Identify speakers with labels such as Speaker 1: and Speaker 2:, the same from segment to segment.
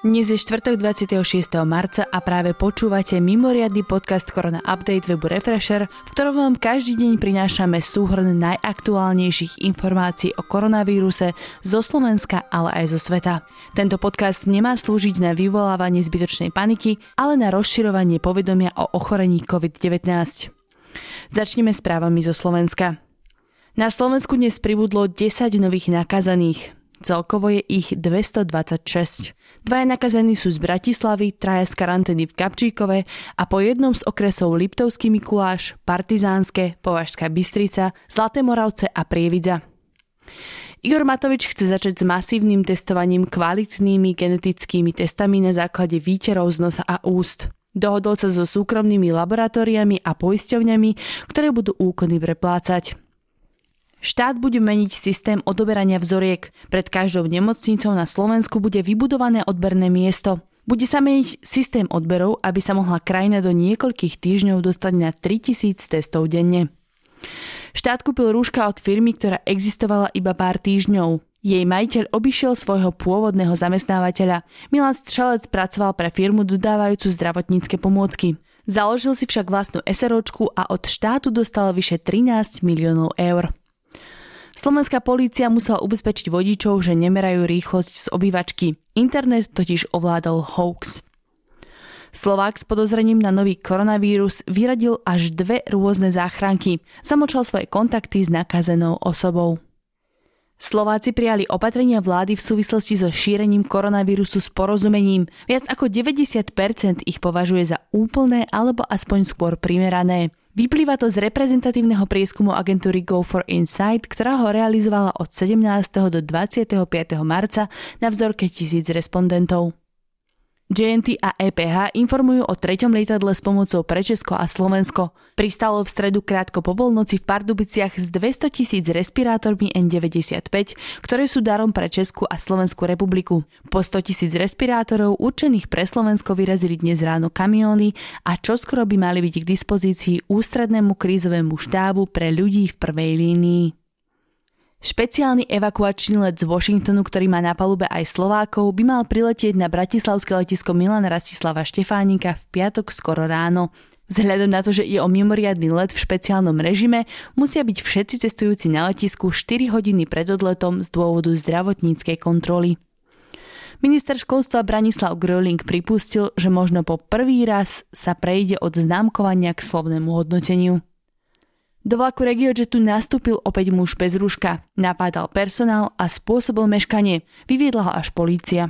Speaker 1: Dnes je štvrtok 26. marca a práve počúvate mimoriadny podcast Korona Update webu Refresher, v ktorom vám každý deň prinášame súhrn najaktuálnejších informácií o koronavíruse zo Slovenska, ale aj zo sveta. Tento podcast nemá slúžiť na vyvolávanie zbytočnej paniky, ale na rozširovanie povedomia o ochorení COVID-19. Začneme správami zo Slovenska. Na Slovensku dnes pribudlo 10 nových nakazaných. Celkovo je ich 226. Dvaja nakazení sú z Bratislavy, traja z karantény v Kapčíkove a po jednom z okresov Liptovský Mikuláš, Partizánske, Považská Bystrica, Zlaté Moravce a Prievidza. Igor Matovič chce začať s masívnym testovaním kvalitnými genetickými testami na základe výterov z nosa a úst. Dohodol sa so súkromnými laboratóriami a poisťovňami, ktoré budú úkony preplácať. Štát bude meniť systém odoberania vzoriek. Pred každou nemocnicou na Slovensku bude vybudované odberné miesto. Bude sa meniť systém odberov, aby sa mohla krajina do niekoľkých týždňov dostať na 3000 testov denne. Štát kúpil rúška od firmy, ktorá existovala iba pár týždňov. Jej majiteľ obišiel svojho pôvodného zamestnávateľa. Milan Strelec pracoval pre firmu dodávajúcu zdravotnícke pomôcky. Založil si však vlastnú SROčku a od štátu dostal vyše 13 miliónov eur. Slovenská polícia musela ubezpečiť vodičov, že nemerajú rýchlosť z obývačky. Internet totiž ovládol hoax. Slovák s podozrením na nový koronavírus vyradil až dve rôzne záchranky. Zamočal svoje kontakty s nakazenou osobou. Slováci prijali opatrenia vlády v súvislosti so šírením koronavírusu s porozumením. Viac ako 90% ich považuje za úplné alebo aspoň skôr primerané. Vyplýva to z reprezentatívneho prieskumu agentúry Go for Insight, ktorá ho realizovala od 17. do 25. marca na vzorke tisíc respondentov. JNT a EPH informujú o treťom lietadle s pomocou pre Česko a Slovensko. Pristalo v stredu krátko po polnoci v Pardubiciach s 200 tisíc respirátormi N95, ktoré sú darom pre Česku a Slovenskú republiku. Po 100 tisíc respirátorov určených pre Slovensko vyrazili dnes ráno kamióny a čoskoro by mali byť k dispozícii ústrednému krízovému štábu pre ľudí v prvej línii. Špeciálny evakuačný let z Washingtonu, ktorý má na palube aj Slovákov, by mal priletieť na bratislavské letisko Milan Rastislava Štefánika v piatok skoro ráno. Vzhľadom na to, že je o mimoriadný let v špeciálnom režime, musia byť všetci cestujúci na letisku 4 hodiny pred odletom z dôvodu zdravotníckej kontroly. Minister školstva Branislav Gröling pripustil, že možno po prvý raz sa prejde od známkovania k slovnému hodnoteniu. Do vlaku RegioJetu nastúpil opäť muž bez rúška, napádal personál a spôsobil meškanie. Vyviedla ho až polícia.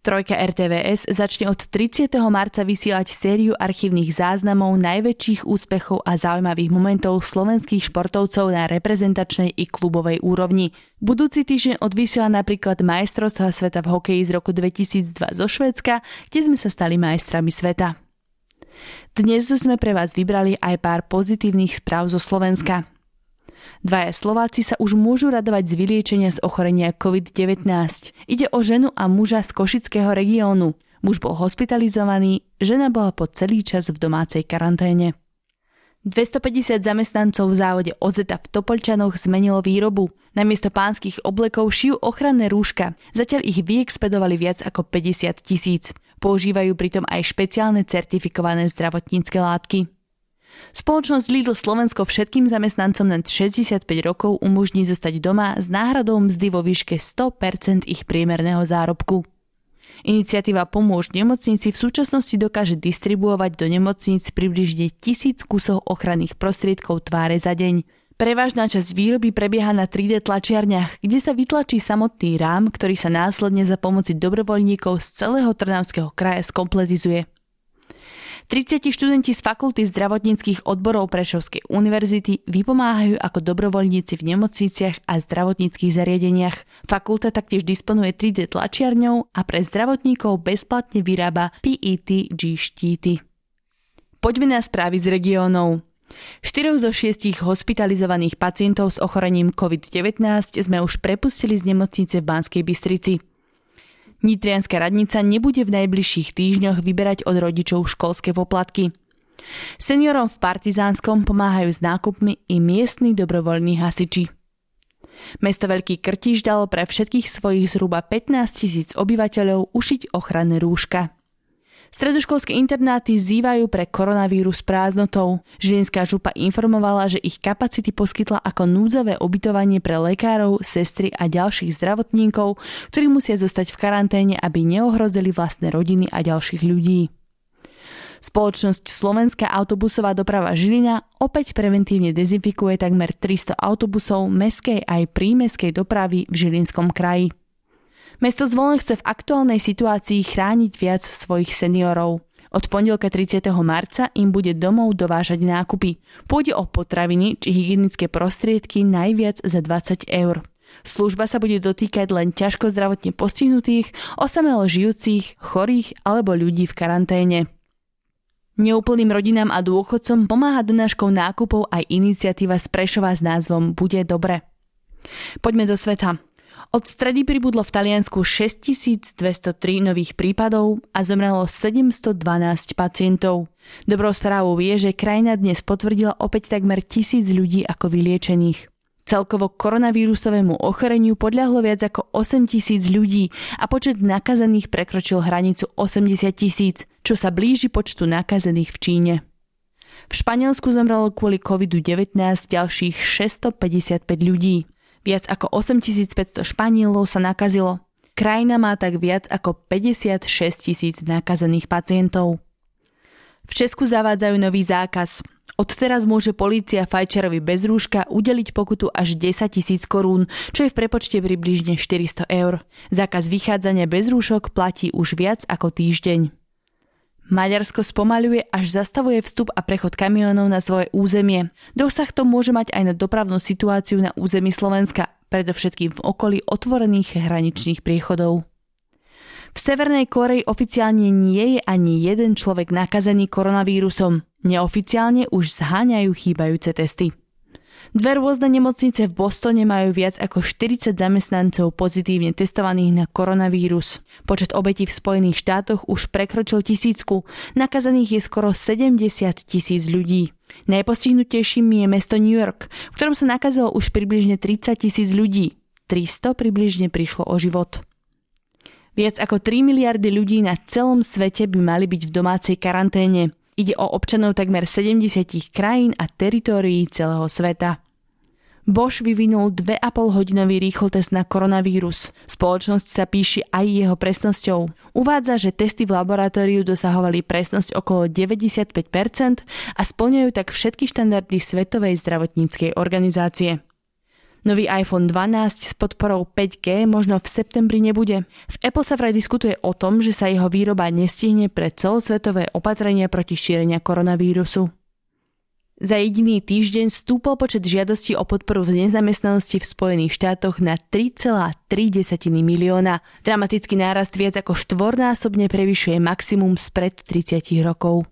Speaker 1: Trojka RTVS začne od 30. marca vysielať sériu archívnych záznamov najväčších úspechov a zaujímavých momentov slovenských športovcov na reprezentačnej i klubovej úrovni. Budúci týždeň odvysiela napríklad majstrovstva sveta v hokeji z roku 2002 zo Švédska, kde sme sa stali majstrami sveta. Dnes sme pre vás vybrali aj pár pozitívnych správ zo Slovenska. Dvaja Slováci sa už môžu radovať z vyliečenia z ochorenia COVID-19. Ide o ženu a muža z Košického regiónu. Muž bol hospitalizovaný, žena bola po celý čas v domácej karanténe. 250 zamestnancov v závode Ozeta v Topolčanoch zmenilo výrobu. Namiesto pánskych oblekov šijú ochranné rúška. Zatiaľ ich vyexpedovali viac ako 50 tisíc. Používajú pritom aj špeciálne certifikované zdravotnícke látky. Spoločnosť Lidl Slovensko všetkým zamestnancom nad 65 rokov umožní zostať doma s náhradou mzdy vo výške 100% ich priemerného zárobku. Iniciatíva Pomôž nemocnici v súčasnosti dokáže distribuovať do nemocníc približne tisíc kusov ochranných prostriedkov tváre za deň. Prevažná časť výroby prebieha na 3D tlačiarniach, kde sa vytlačí samotný rám, ktorý sa následne za pomoci dobrovoľníkov z celého Trnavského kraja skompletizuje. 30 študenti z fakulty zdravotníckých odborov Prešovskej univerzity vypomáhajú ako dobrovoľníci v nemocniciach a zdravotníckých zariadeniach. Fakulta taktiež disponuje 3D tlačiarňou a pre zdravotníkov bezplatne vyrába PETG štíty. Poďme na správy z regiónov. Štyroch zo šiestich hospitalizovaných pacientov s ochorením COVID-19 sme už prepustili z nemocnice v Banskej Bystrici. Nitrianská radnica nebude v najbližších týždňoch vyberať od rodičov školské poplatky. Seniorom v Partizánskom pomáhajú s nákupmi i miestni dobrovoľní hasiči. Mesto Veľký Krtiš dalo pre všetkých svojich zhruba 15 tisíc obyvateľov ušiť ochranné rúška. Stredoškolské internáty zývajú pre koronavírus prázdnotou. Žilinská župa informovala, že ich kapacity poskytla ako núdzové ubytovanie pre lekárov, sestry a ďalších zdravotníkov, ktorí musia zostať v karanténe, aby neohrozili vlastné rodiny a ďalších ľudí. Spoločnosť Slovenská autobusová doprava Žilina opäť preventívne dezinfikuje takmer 300 autobusov meskej aj prímeskej dopravy v Žilinskom kraji. Mesto Zvolen chce v aktuálnej situácii chrániť viac svojich seniorov. Od pondelka 30. marca im bude domov dovážať nákupy. Pôjde o potraviny či hygienické prostriedky najviac za 20 eur. Služba sa bude dotýkať len ťažko zdravotne postihnutých, osamelo žijúcich, chorých alebo ľudí v karanténe. Neúplným rodinám a dôchodcom pomáha donáškou nákupov aj iniciatíva z s názvom Bude dobre. Poďme do sveta. Od stredy pribudlo v Taliansku 6203 nových prípadov a zomrelo 712 pacientov. Dobrou správou je, že krajina dnes potvrdila opäť takmer tisíc ľudí ako vyliečených. Celkovo koronavírusovému ochoreniu podľahlo viac ako 8 tisíc ľudí a počet nakazených prekročil hranicu 80 tisíc, čo sa blíži počtu nakazených v Číne. V Španielsku zomrelo kvôli COVID-19 ďalších 655 ľudí. Viac ako 8500 Španielov sa nakazilo. Krajina má tak viac ako 56 tisíc nakazených pacientov. V Česku zavádzajú nový zákaz. Odteraz môže polícia fajčerovi bez rúška udeliť pokutu až 10 tisíc korún, čo je v prepočte približne 400 eur. Zákaz vychádzania bez rúšok platí už viac ako týždeň. Maďarsko spomaľuje až zastavuje vstup a prechod kamionov na svoje územie. Dosah to môže mať aj na dopravnú situáciu na území Slovenska, predovšetkým v okolí otvorených hraničných priechodov. V Severnej Koreji oficiálne nie je ani jeden človek nakazený koronavírusom. Neoficiálne už zháňajú chýbajúce testy. Dve rôzne nemocnice v Bostone majú viac ako 40 zamestnancov pozitívne testovaných na koronavírus. Počet obetí v Spojených štátoch už prekročil tisícku, nakazaných je skoro 70 tisíc ľudí. Najpostihnutejším je mesto New York, v ktorom sa nakazilo už približne 30 tisíc ľudí. 300 približne prišlo o život. Viac ako 3 miliardy ľudí na celom svete by mali byť v domácej karanténe. Ide o občanov takmer 70 krajín a teritórií celého sveta. Bosch vyvinul 2,5 hodinový test na koronavírus. Spoločnosť sa píši aj jeho presnosťou. Uvádza, že testy v laboratóriu dosahovali presnosť okolo 95% a splňajú tak všetky štandardy Svetovej zdravotníckej organizácie. Nový iPhone 12 s podporou 5G možno v septembri nebude. V Apple sa vraj diskutuje o tom, že sa jeho výroba nestihne pre celosvetové opatrenia proti šírenia koronavírusu. Za jediný týždeň stúpol počet žiadostí o podporu v nezamestnanosti v Spojených štátoch na 3,3 milióna. Dramatický nárast viac ako štvornásobne prevyšuje maximum spred 30 rokov.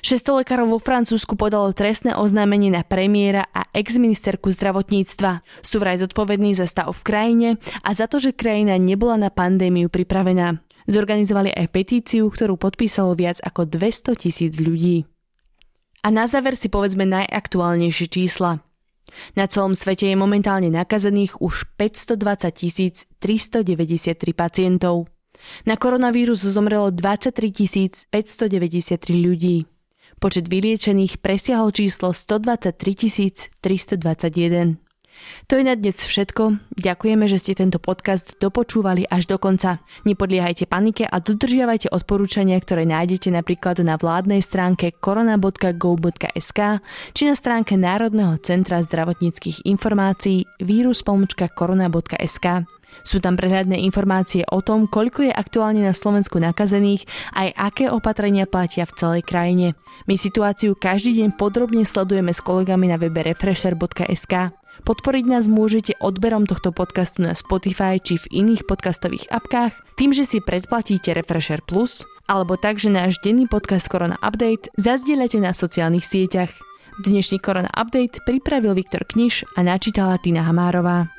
Speaker 1: 600 lekárov vo Francúzsku podalo trestné oznámenie na premiéra a ex-ministerku zdravotníctva. Sú vraj zodpovední za stav v krajine a za to, že krajina nebola na pandémiu pripravená. Zorganizovali aj petíciu, ktorú podpísalo viac ako 200 tisíc ľudí. A na záver si povedzme najaktuálnejšie čísla. Na celom svete je momentálne nakazených už 520 393 pacientov. Na koronavírus zomrelo 23 593 ľudí. Počet vyliečených presiahol číslo 123 321. To je na dnes všetko. Ďakujeme, že ste tento podcast dopočúvali až do konca. Nepodliehajte panike a dodržiavajte odporúčania, ktoré nájdete napríklad na vládnej stránke korona.go.sk či na stránke Národného centra zdravotníckých informácií vírus.korona.sk. Sú tam prehľadné informácie o tom, koľko je aktuálne na Slovensku nakazených, aj aké opatrenia platia v celej krajine. My situáciu každý deň podrobne sledujeme s kolegami na webe refresher.sk. Podporiť nás môžete odberom tohto podcastu na Spotify či v iných podcastových apkách, tým, že si predplatíte Refresher Plus, alebo tak, že náš denný podcast Korona Update zazdieľate na sociálnych sieťach. Dnešný Korona Update pripravil Viktor Kniž a načítala Tina Hamárová.